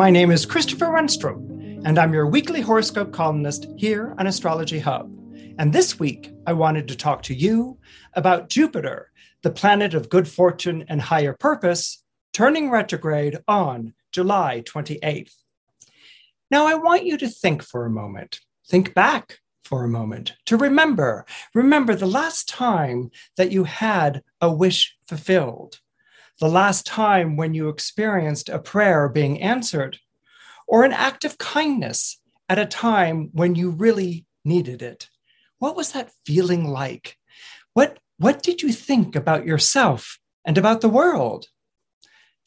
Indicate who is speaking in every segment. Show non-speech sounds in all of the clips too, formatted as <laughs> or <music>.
Speaker 1: my name is Christopher Renstrom, and I'm your weekly horoscope columnist here on Astrology Hub. And this week, I wanted to talk to you about Jupiter, the planet of good fortune and higher purpose, turning retrograde on July 28th. Now, I want you to think for a moment. Think back for a moment to remember. Remember the last time that you had a wish fulfilled the last time when you experienced a prayer being answered, or an act of kindness at a time when you really needed it. What was that feeling like? What, what did you think about yourself and about the world?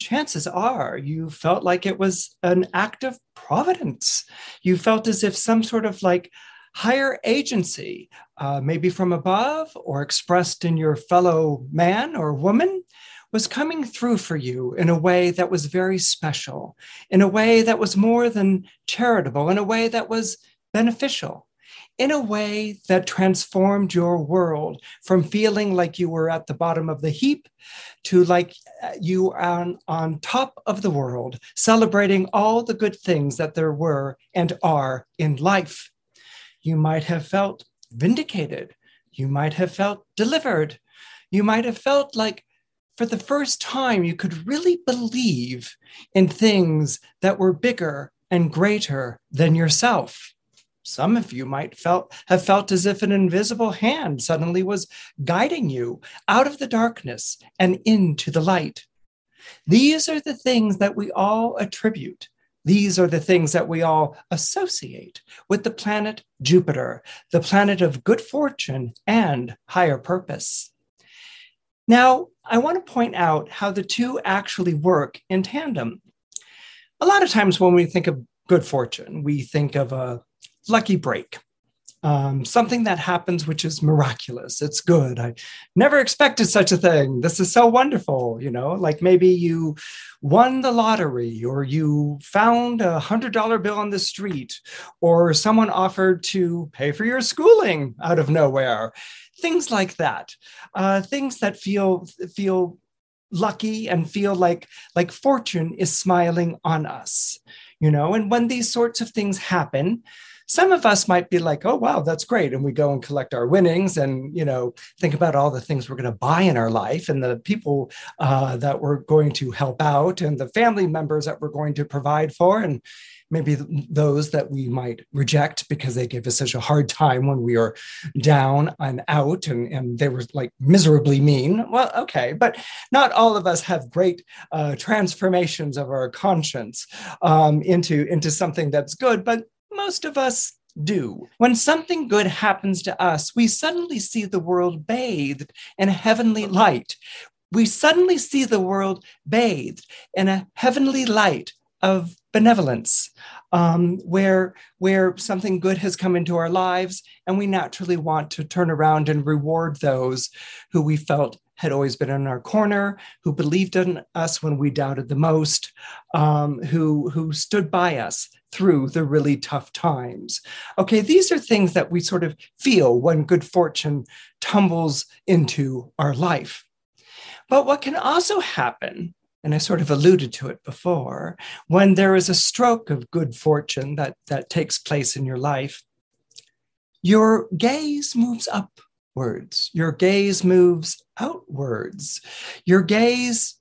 Speaker 1: Chances are you felt like it was an act of providence. You felt as if some sort of like higher agency, uh, maybe from above or expressed in your fellow man or woman, was coming through for you in a way that was very special, in a way that was more than charitable, in a way that was beneficial, in a way that transformed your world from feeling like you were at the bottom of the heap to like uh, you are on, on top of the world, celebrating all the good things that there were and are in life. You might have felt vindicated. You might have felt delivered. You might have felt like for the first time, you could really believe in things that were bigger and greater than yourself. Some of you might felt, have felt as if an invisible hand suddenly was guiding you out of the darkness and into the light. These are the things that we all attribute. These are the things that we all associate with the planet Jupiter, the planet of good fortune and higher purpose. Now, I want to point out how the two actually work in tandem. A lot of times when we think of good fortune, we think of a lucky break, um, something that happens which is miraculous. It's good. I never expected such a thing. This is so wonderful. You know, like maybe you won the lottery or you found a hundred dollar bill on the street or someone offered to pay for your schooling out of nowhere things like that uh, things that feel feel lucky and feel like like fortune is smiling on us you know and when these sorts of things happen some of us might be like oh wow that's great and we go and collect our winnings and you know think about all the things we're going to buy in our life and the people uh, that we're going to help out and the family members that we're going to provide for and maybe those that we might reject because they gave us such a hard time when we were down and out and, and they were like miserably mean. Well, okay, but not all of us have great uh, transformations of our conscience um, into, into something that's good, but most of us do. When something good happens to us, we suddenly see the world bathed in heavenly light. We suddenly see the world bathed in a heavenly light of benevolence, um, where where something good has come into our lives, and we naturally want to turn around and reward those who we felt had always been in our corner, who believed in us when we doubted the most, um, who who stood by us through the really tough times. Okay, these are things that we sort of feel when good fortune tumbles into our life. But what can also happen and I sort of alluded to it before, when there is a stroke of good fortune that, that takes place in your life, your gaze moves upwards, your gaze moves outwards, your gaze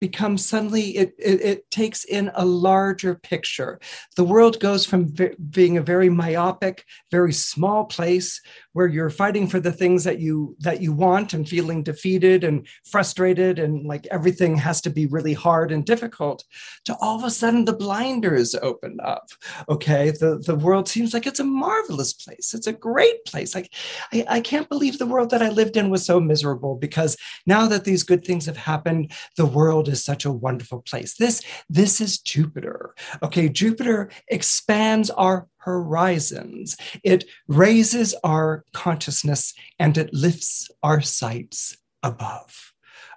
Speaker 1: becomes suddenly it, it, it, takes in a larger picture. The world goes from being a very myopic very small place where you're fighting for the things that you that you want and feeling defeated and frustrated and like everything has to be really hard and difficult to all of a sudden the blinders open up okay? The the world seems like it's a marvelous place. It's a great place. Like I, I can't believe the world that i lived in was so miserable because now that these good things have happened the world is such a wonderful place. This this is jupiter okay? Jupiter expands our horizons. It raises our consciousness and it lifts our sights above.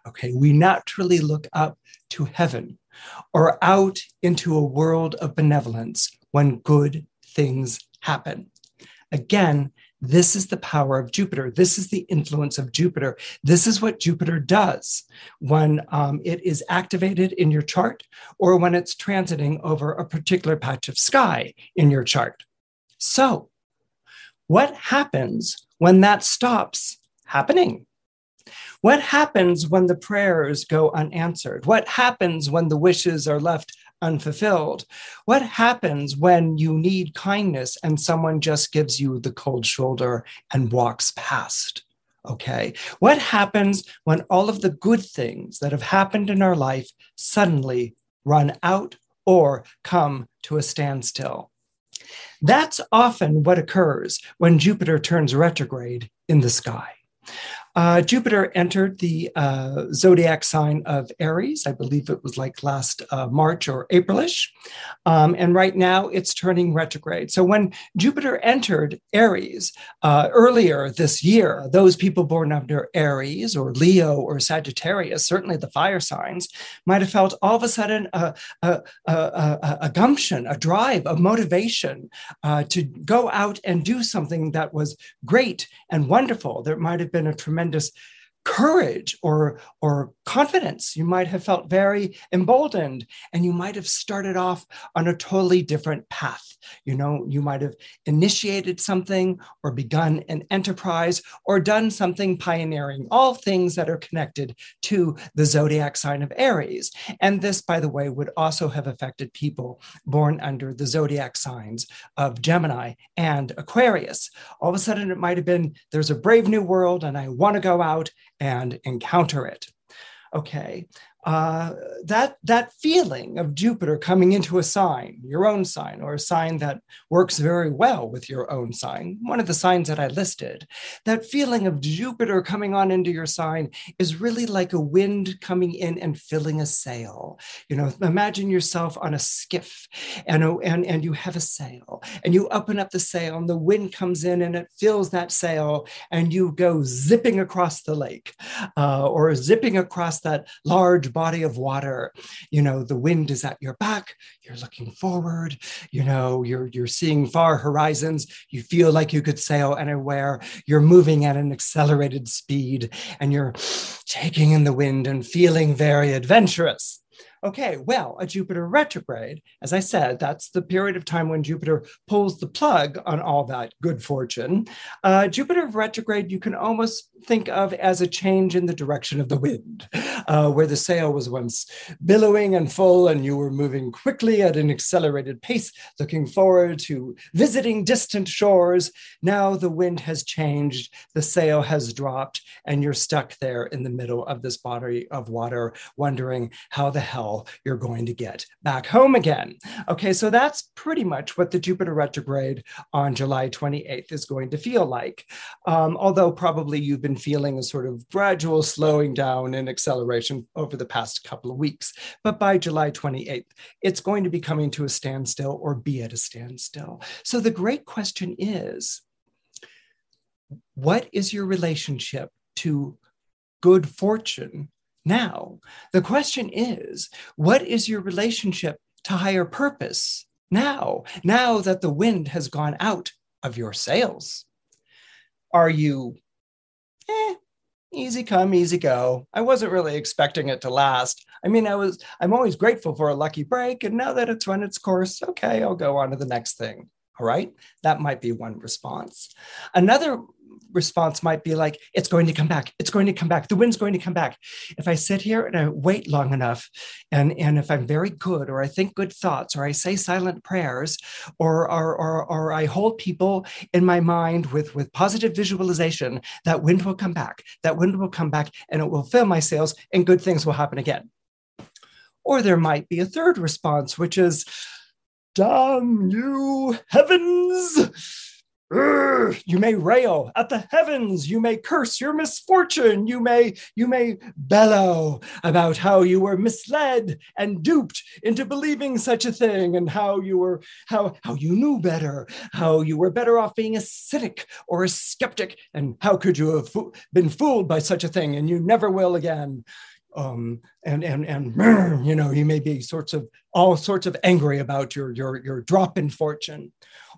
Speaker 1: Okay, we naturally look up to heaven or out into a world of benevolence when good things happen. Again, this is the power of Jupiter. This is the influence of Jupiter. This is what Jupiter does when um, it is activated in your chart or when it's transiting over a particular patch of sky in your chart. So, what happens when that stops happening? What happens when the prayers go unanswered? What happens when the wishes are left unfulfilled? What happens when you need kindness and someone just gives you the cold shoulder and walks past? Okay. What happens when all of the good things that have happened in our life suddenly run out or come to a standstill? That's often what occurs when Jupiter turns retrograde in the sky. Uh, Jupiter entered the uh, zodiac sign of Aries. I believe it was like last uh, March or Aprilish. Um, and right now it's turning retrograde. So when Jupiter entered Aries uh, earlier this year, those people born under Aries or Leo or Sagittarius, certainly the fire signs, might have felt all of a sudden a, a, a, a gumption, a drive, a motivation uh, to go out and do something that was great and wonderful. There might have been a tremendous tremendous courage or or confidence. You might have felt very emboldened and you might have started off on a totally different path. You know you might have initiated something or begun an enterprise or done something pioneering all things that are connected to the zodiac sign of aries. And this by the way would also have affected people born under the zodiac signs of gemini and aquarius. All of a sudden it might have been there's a brave new world and i want to go out and encounter it. Okay, uh, that that feeling of Jupiter coming into a sign, your own sign, or a sign that works very well with your own sign, one of the signs that I listed, that feeling of Jupiter coming on into your sign is really like a wind coming in and filling a sail. You know, imagine yourself on a skiff, and and and you have a sail, and you open up the sail, and the wind comes in and it fills that sail, and you go zipping across the lake, uh, or zipping across that large body of water. You know the wind is at your back. You're looking forward. You know you're you're seeing far horizons. You feel like you could sail anywhere. You're moving at an accelerated speed and you're taking in the wind and feeling very adventurous Okay, well, a Jupiter retrograde, as I said, that's the period of time when Jupiter pulls the plug on all that good fortune. Uh, Jupiter retrograde, you can almost think of as a change in the direction of the wind, uh, where the sail was once billowing and full, and you were moving quickly at an accelerated pace, looking forward to visiting distant shores. Now the wind has changed, the sail has dropped, and you're stuck there in the middle of this body of water, wondering how the hell you're going to get back home again. Okay, so that's pretty much what the Jupiter retrograde on July 28th is going to feel like. Um, although probably you've been feeling a sort of gradual slowing down and acceleration over the past couple of weeks. But by July 28th, it's going to be coming to a standstill or be at a standstill. So the great question is what is your relationship to good fortune now. The question is what is your relationship to higher purpose now, now that the wind has gone out of your sails? Are you, eh, easy come, easy go? I wasn't really expecting it to last. I mean, I was, I'm always grateful for a lucky break. And now that it's run its course, okay, I'll go on to the next thing. All right. That might be one response. Another response might be like, it's going to come back. It's going to come back. The wind's going to come back. If I sit here and I wait long enough, and, and if I'm very good, or I think good thoughts, or I say silent prayers, or, or, or, or I hold people in my mind with, with positive visualization, that wind will come back. That wind will come back and it will fill my sails and good things will happen again. Or there might be a third response, which is, Damn you heavens! You may rail at the heavens you may curse your misfortune you may you may bellow about how you were misled and duped into believing such a thing and how you were how how you knew better how you were better off being a cynic or a skeptic and how could you have fo- been fooled by such a thing and you never will again. Um, and and and you know you may be sorts of all sorts of angry about your your your drop in fortune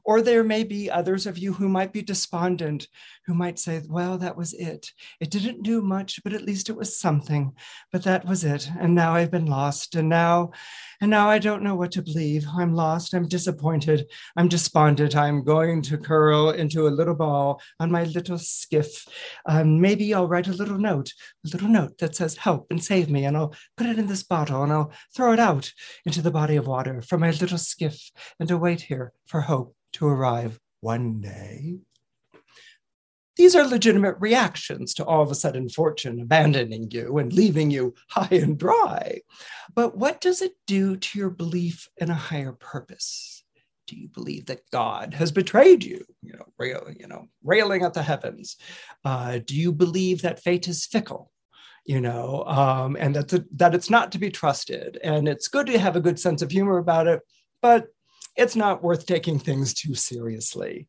Speaker 1: or there may be others of you who might be despondent, who might say, Well, that was it. It didn't do much, but at least it was something. But that was it. And now I've been lost. And now, and now I don't know what to believe. I'm lost. I'm disappointed. I'm despondent. I'm going to curl into a little ball on my little skiff. Um, maybe I'll write a little note, a little note that says, Help and save me. And I'll put it in this bottle and I'll throw it out into the body of water from my little skiff and to wait here for hope to arrive one day. These are legitimate reactions to all of a sudden fortune abandoning you and leaving you high and dry. But what does it do to your belief in a higher purpose? Do you believe that God has betrayed you? You know, rail, you know, railing at the heavens. Uh, do you believe that fate is fickle? you know, um, and that that it's not to be trusted. And it's good to have a good sense of humor about it, but it's not worth taking things too seriously.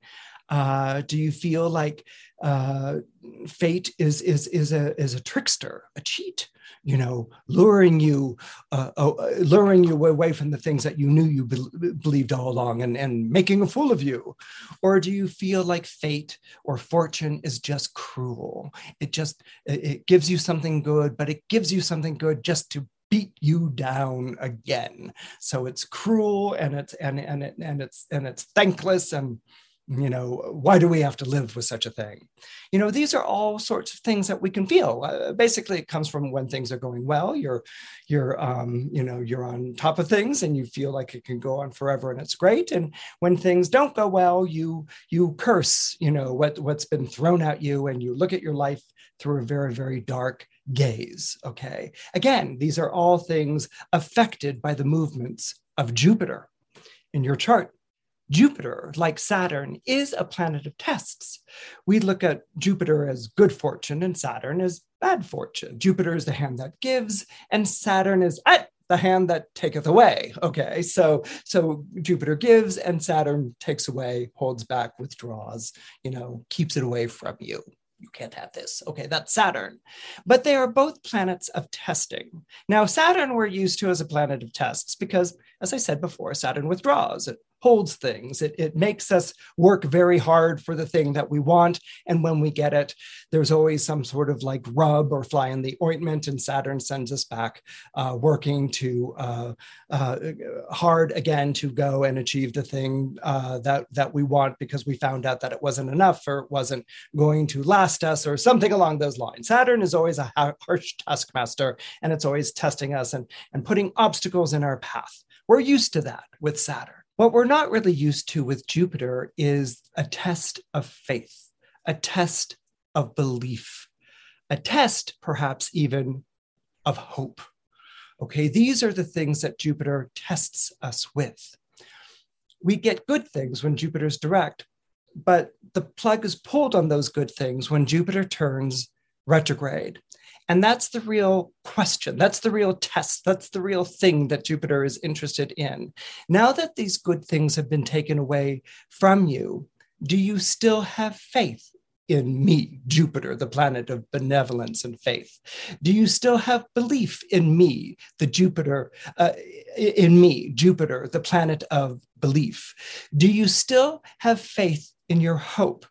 Speaker 1: Uh, do you feel like uh, fate is is is a is a trickster, a cheat? You know, luring you, uh, uh luring you away from the things that you knew you be- believed all along, and and making a fool of you, or do you feel like fate or fortune is just cruel? It just it gives you something good, but it gives you something good just to beat you down again. So it's cruel and it's and and it, and it's and it's thankless and you know why do we have to live with such a thing? You know these are all sorts of things that we can feel. Uh, basically it comes from when things are going well. You're you're um, you know you're on top of things and you feel like it can go on forever and it's great. And when things don't go well you you curse you know what what's been thrown at you and you look at your life through a very very dark gaze. Okay. Again, these are all things affected by the movements of Jupiter in your chart. Jupiter, like Saturn, is a planet of tests. We look at Jupiter as good fortune and Saturn as bad fortune. Jupiter is the hand that gives, and Saturn is at the hand that taketh away. Okay, so so Jupiter gives, and Saturn takes away, holds back, withdraws. You know, keeps it away from you you can't have this. Okay, that's Saturn. But they are both planets of testing. Now, Saturn we're used to as a planet of tests because, as I said before, Saturn withdraws. It holds things. It, it makes us work very hard for the thing that we want. And when we get it, there's always some sort of like rub or fly in the ointment, and Saturn sends us back uh, working to uh, uh, hard again to go and achieve the thing uh, that, that we want because we found out that it wasn't enough or it wasn't going to last us or something along those lines. Saturn is always a harsh taskmaster and it's always testing us and, and putting obstacles in our path. We're used to that with Saturn. What we're not really used to with Jupiter is a test of faith, a test of belief, a test, perhaps even, of hope. Okay, these are the things that Jupiter tests us with. We get good things when Jupiter's direct, but the plug is pulled on those good things when Jupiter turns retrograde. And that's the real question. That's the real test. That's the real thing that Jupiter is interested in. Now that these good things have been taken away from you, do you still have faith in me, Jupiter, the planet of benevolence and faith? Do you still have belief in me, the Jupiter, uh, in me, Jupiter, the planet of belief? Do you still have faith in your hope,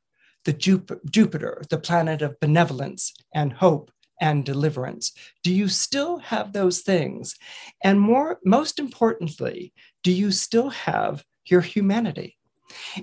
Speaker 1: the Jupiter, the planet of benevolence and hope and deliverance. Do you still have those things? And more, most importantly, do you still have your humanity?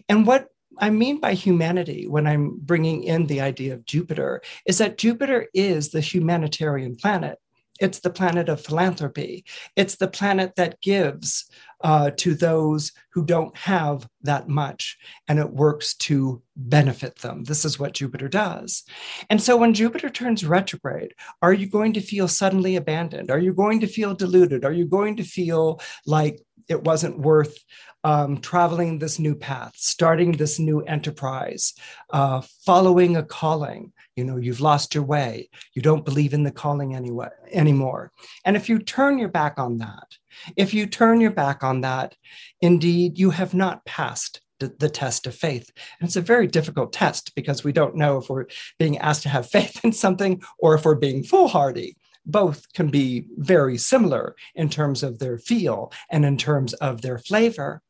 Speaker 1: And what I mean by humanity when I'm bringing in the idea of Jupiter is that Jupiter is the humanitarian planet. It's the planet of philanthropy. It's the planet that gives uh, to those who don't have that much, and it works to benefit them. This is what Jupiter does. And so when Jupiter turns retrograde, are you going to feel suddenly abandoned? Are you going to feel deluded? Are you going to feel like it wasn't worth um, traveling this new path, starting this new enterprise, uh, following a calling. You know, you've lost your way. You don't believe in the calling anyway anymore. And if you turn your back on that, if you turn your back on that, indeed, you have not passed the test of faith. And it's a very difficult test because we don't know if we're being asked to have <laughs> faith in something or if we're being foolhardy both can be very similar in terms of their feel and in terms of their flavor.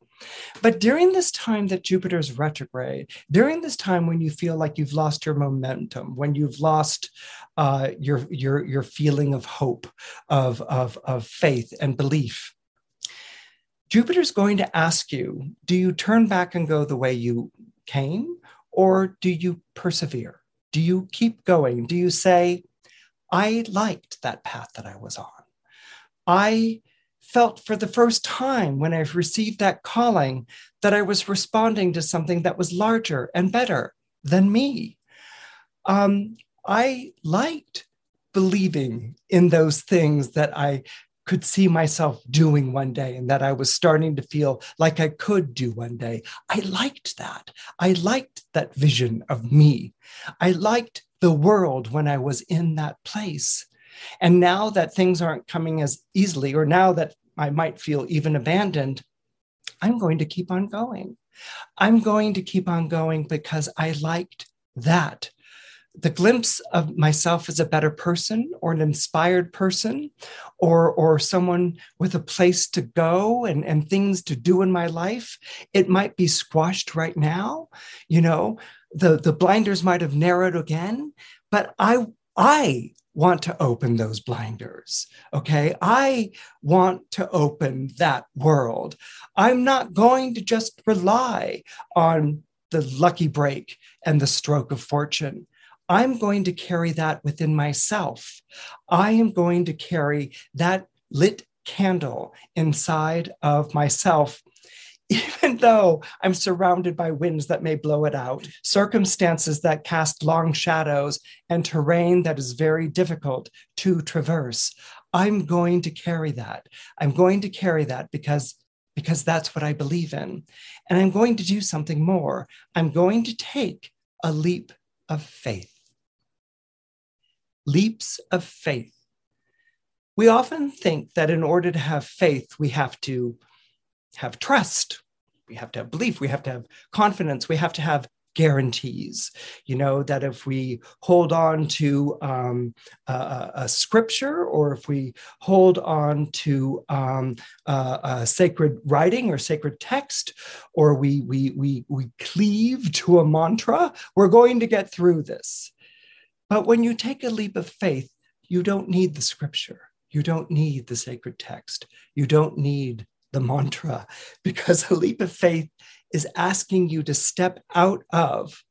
Speaker 1: But during this time that Jupiter's retrograde, during this time when you feel like you've lost your momentum, when you've lost uh, your, your, your feeling of hope, of, of, of faith and belief, Jupiter's going to ask you do you turn back and go the way you came, or do you persevere? Do you keep going? Do you say, I liked that path that I was on? I felt for the first time when I received that calling that I was responding to something that was larger and better than me. Um, I liked believing in those things that I could see myself doing one day and that I was starting to feel like I could do one day. I liked that. I liked that vision of me. I liked the world when I was in that place. And now that things aren't coming as easily, or now that I might feel even abandoned, I'm going to keep on going. I'm going to keep on going because I liked that. The glimpse of myself as a better person or an inspired person or, or someone with a place to go and, and things to do in my life, it might be squashed right now. You know, the, the blinders might have narrowed again, but I I want to open those blinders. Okay. I want to open that world. I'm not going to just rely on the lucky break and the stroke of fortune. I'm going to carry that within myself. I am going to carry that lit candle inside of myself even though I'm surrounded by winds that may blow it out, circumstances that cast long shadows, and terrain that is very difficult to traverse, I'm going to carry that. I'm going to carry that because, because that's what I believe in. And I'm going to do something more. I'm going to take a leap of faith. Leaps of faith. We often think that in order to have faith, we have to have trust. We have to have belief. We have to have confidence. We have to have guarantees. You know that if we hold on to um, a, a, scripture or if we hold on to um, a, a, sacred writing or sacred text or we, we we we cleave to a mantra we're going to get through this. But when you take a leap of faith you don't need the scripture. You don't need the sacred text. You don't need the mantra because <laughs> a leap of faith is asking you to step out of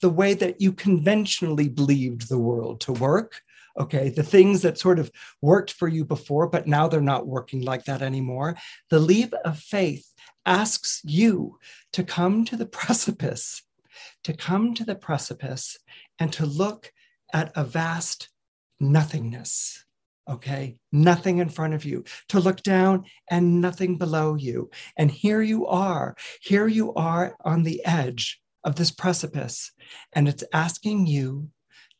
Speaker 1: the way that you conventionally believed the world to work. Okay, the things that sort of worked for you before, but now they're not working like that anymore. The leap of faith asks you to come to the <laughs> precipice, to come to the precipice and to look at a vast nothingness okay? Nothing in front of you, to look down and nothing below you. And here you are, here you are on the edge of this precipice, and it's asking you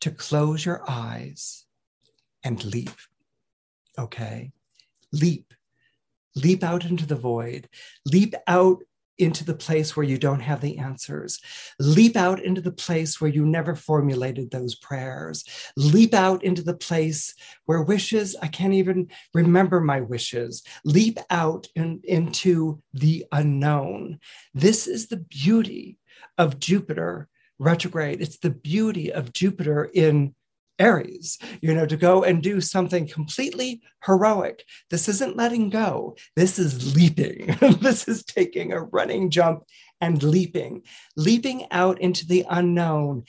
Speaker 1: to close your eyes and leap, okay? Leap. Leap out into the void, leap out into the place where you don't have the answers. Leap out into the place where you never formulated those prayers. Leap out into the place where wishes, I can't even remember my wishes. Leap out in, into the unknown. This is the beauty of Jupiter retrograde. It's the beauty of Jupiter in Aries, you know, to go and do something completely heroic. This isn't letting go. This is leaping. <laughs> this is taking a running jump and leaping, leaping out into the unknown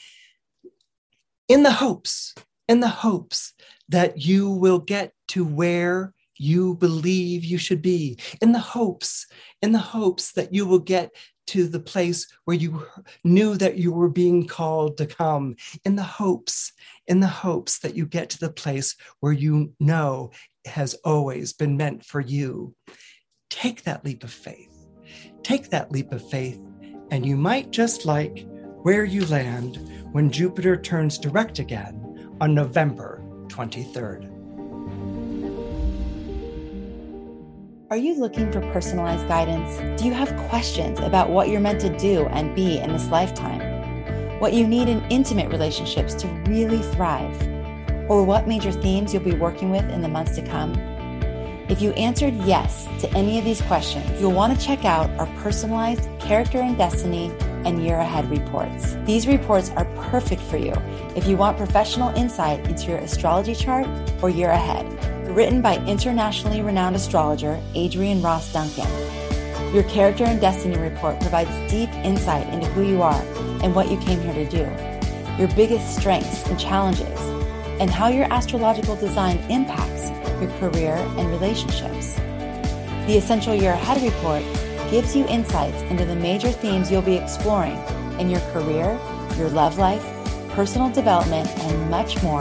Speaker 1: in the hopes, in the hopes that you will get to where you believe you should be, in the hopes, in the hopes that you will get to the place where you knew that you were being called to come, in the hopes, in the hopes that you get to the place where you know has always been meant for you. Take that leap of faith. Take that leap of faith, and you might just like where you land when Jupiter turns direct again on November 23rd.
Speaker 2: Are you looking for personalized guidance? Do you have questions about what you're meant to do and be in this lifetime? What you need in intimate relationships to really thrive? Or what major themes you'll be working with in the months to come? If you answered yes to any of these questions, you'll want to check out our personalized character and destiny and year ahead reports. These reports are perfect for you if you want professional insight into your astrology chart or year ahead. Written by internationally renowned astrologer Adrian Ross Duncan. Your character and destiny report provides deep insight into who you are and what you came here to do, your biggest strengths and challenges, and how your astrological design impacts your career and relationships. The Essential Year Ahead report gives you insights into the major themes you'll be exploring in your career, your love life, personal development, and much more.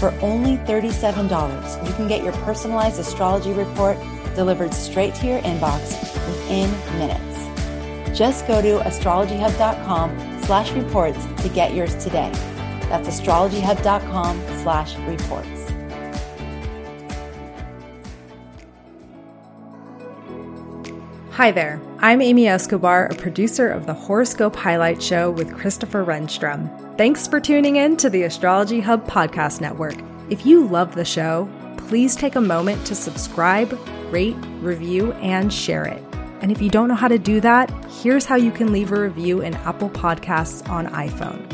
Speaker 2: For only $37, you can get your personalized astrology report delivered straight to your inbox within minutes. Just go to astrologyhub.com slash reports to get yours today. That's astrologyhub.com slash reports.
Speaker 3: Hi there, I'm Amy Escobar, a producer of the Horoscope Highlight Show with Christopher Renstrom. Thanks for tuning in to the Astrology Hub Podcast Network. If you love the show, please take a moment to subscribe, rate, review, and share it. And if you don't know how to do that, here's how you can leave a review in Apple Podcasts on iPhone.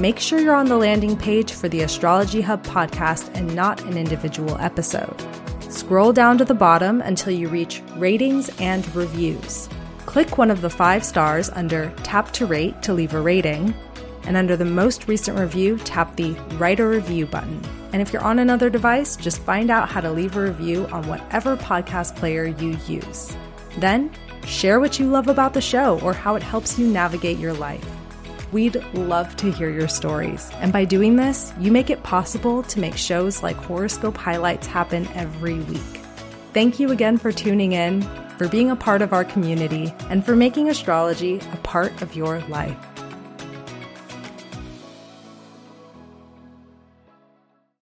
Speaker 3: Make sure you're on the landing page for the Astrology Hub podcast and not an individual episode. Scroll down to the bottom until you reach Ratings and Reviews. Click one of the five stars under Tap to Rate to leave a rating, and under the most recent review, tap the Write a Review button. And if you're on another device, just find out how to leave a review on whatever podcast player you use. Then, share what you love about the show or how it helps you navigate your life. We'd love to hear your stories. And by doing this, you make it possible to make shows like Horoscope Highlights happen every week. Thank you again for tuning in, for being a part of our community, and for making astrology a part of your life.